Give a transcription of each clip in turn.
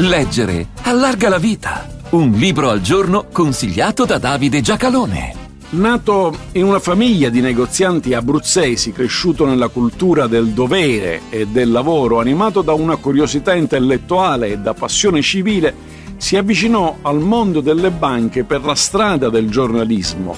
Leggere allarga la vita. Un libro al giorno consigliato da Davide Giacalone. Nato in una famiglia di negozianti abruzzesi, cresciuto nella cultura del dovere e del lavoro, animato da una curiosità intellettuale e da passione civile, si avvicinò al mondo delle banche per la strada del giornalismo.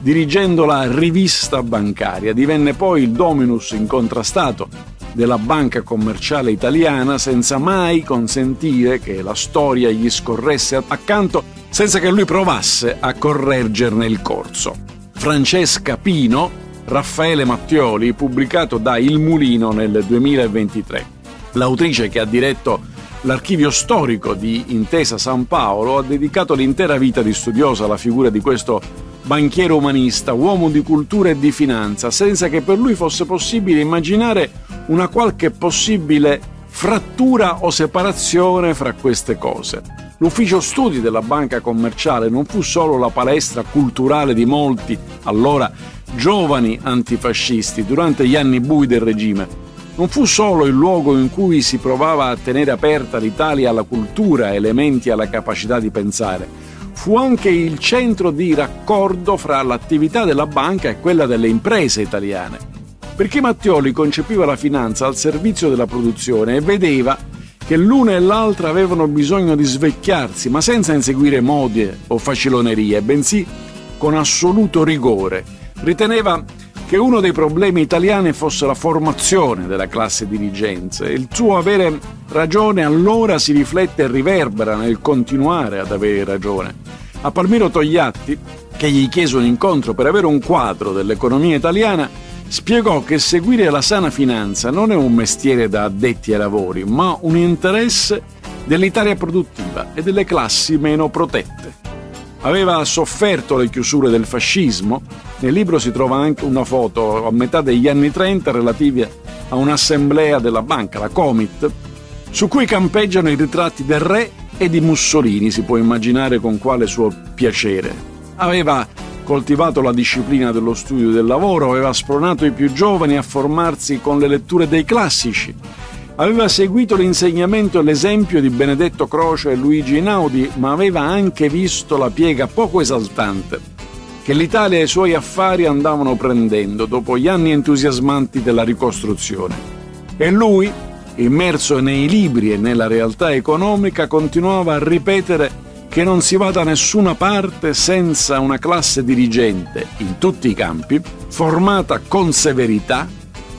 Dirigendo la rivista bancaria, divenne poi il dominus incontrastato della banca commerciale italiana senza mai consentire che la storia gli scorresse accanto senza che lui provasse a correggerne il corso. Francesca Pino, Raffaele Mattioli, pubblicato da Il Mulino nel 2023. L'autrice che ha diretto l'archivio storico di Intesa San Paolo ha dedicato l'intera vita di studiosa alla figura di questo banchiere umanista, uomo di cultura e di finanza, senza che per lui fosse possibile immaginare una qualche possibile frattura o separazione fra queste cose. L'ufficio studi della banca commerciale non fu solo la palestra culturale di molti, allora giovani antifascisti, durante gli anni bui del regime. Non fu solo il luogo in cui si provava a tenere aperta l'Italia alla cultura, elementi alla capacità di pensare. Fu anche il centro di raccordo fra l'attività della banca e quella delle imprese italiane perché Mattioli concepiva la finanza al servizio della produzione e vedeva che l'una e l'altra avevano bisogno di svecchiarsi, ma senza inseguire mode o facilonerie, bensì con assoluto rigore. Riteneva che uno dei problemi italiani fosse la formazione della classe dirigente e il suo avere ragione allora si riflette e riverbera nel continuare ad avere ragione. A Palmiro Togliatti, che gli chiese un incontro per avere un quadro dell'economia italiana, spiegò che seguire la sana finanza non è un mestiere da addetti ai lavori, ma un interesse dell'Italia produttiva e delle classi meno protette. Aveva sofferto le chiusure del fascismo, nel libro si trova anche una foto a metà degli anni 30 relativa a un'assemblea della banca, la Comit, su cui campeggiano i ritratti del re e di Mussolini, si può immaginare con quale suo piacere. Aveva coltivato la disciplina dello studio e del lavoro, aveva spronato i più giovani a formarsi con le letture dei classici, aveva seguito l'insegnamento e l'esempio di Benedetto Croce e Luigi Inaudi, ma aveva anche visto la piega poco esaltante che l'Italia e i suoi affari andavano prendendo dopo gli anni entusiasmanti della ricostruzione. E lui, immerso nei libri e nella realtà economica, continuava a ripetere che non si va da nessuna parte senza una classe dirigente in tutti i campi, formata con severità,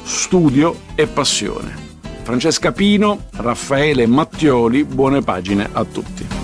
studio e passione. Francesca Pino, Raffaele Mattioli, buone pagine a tutti.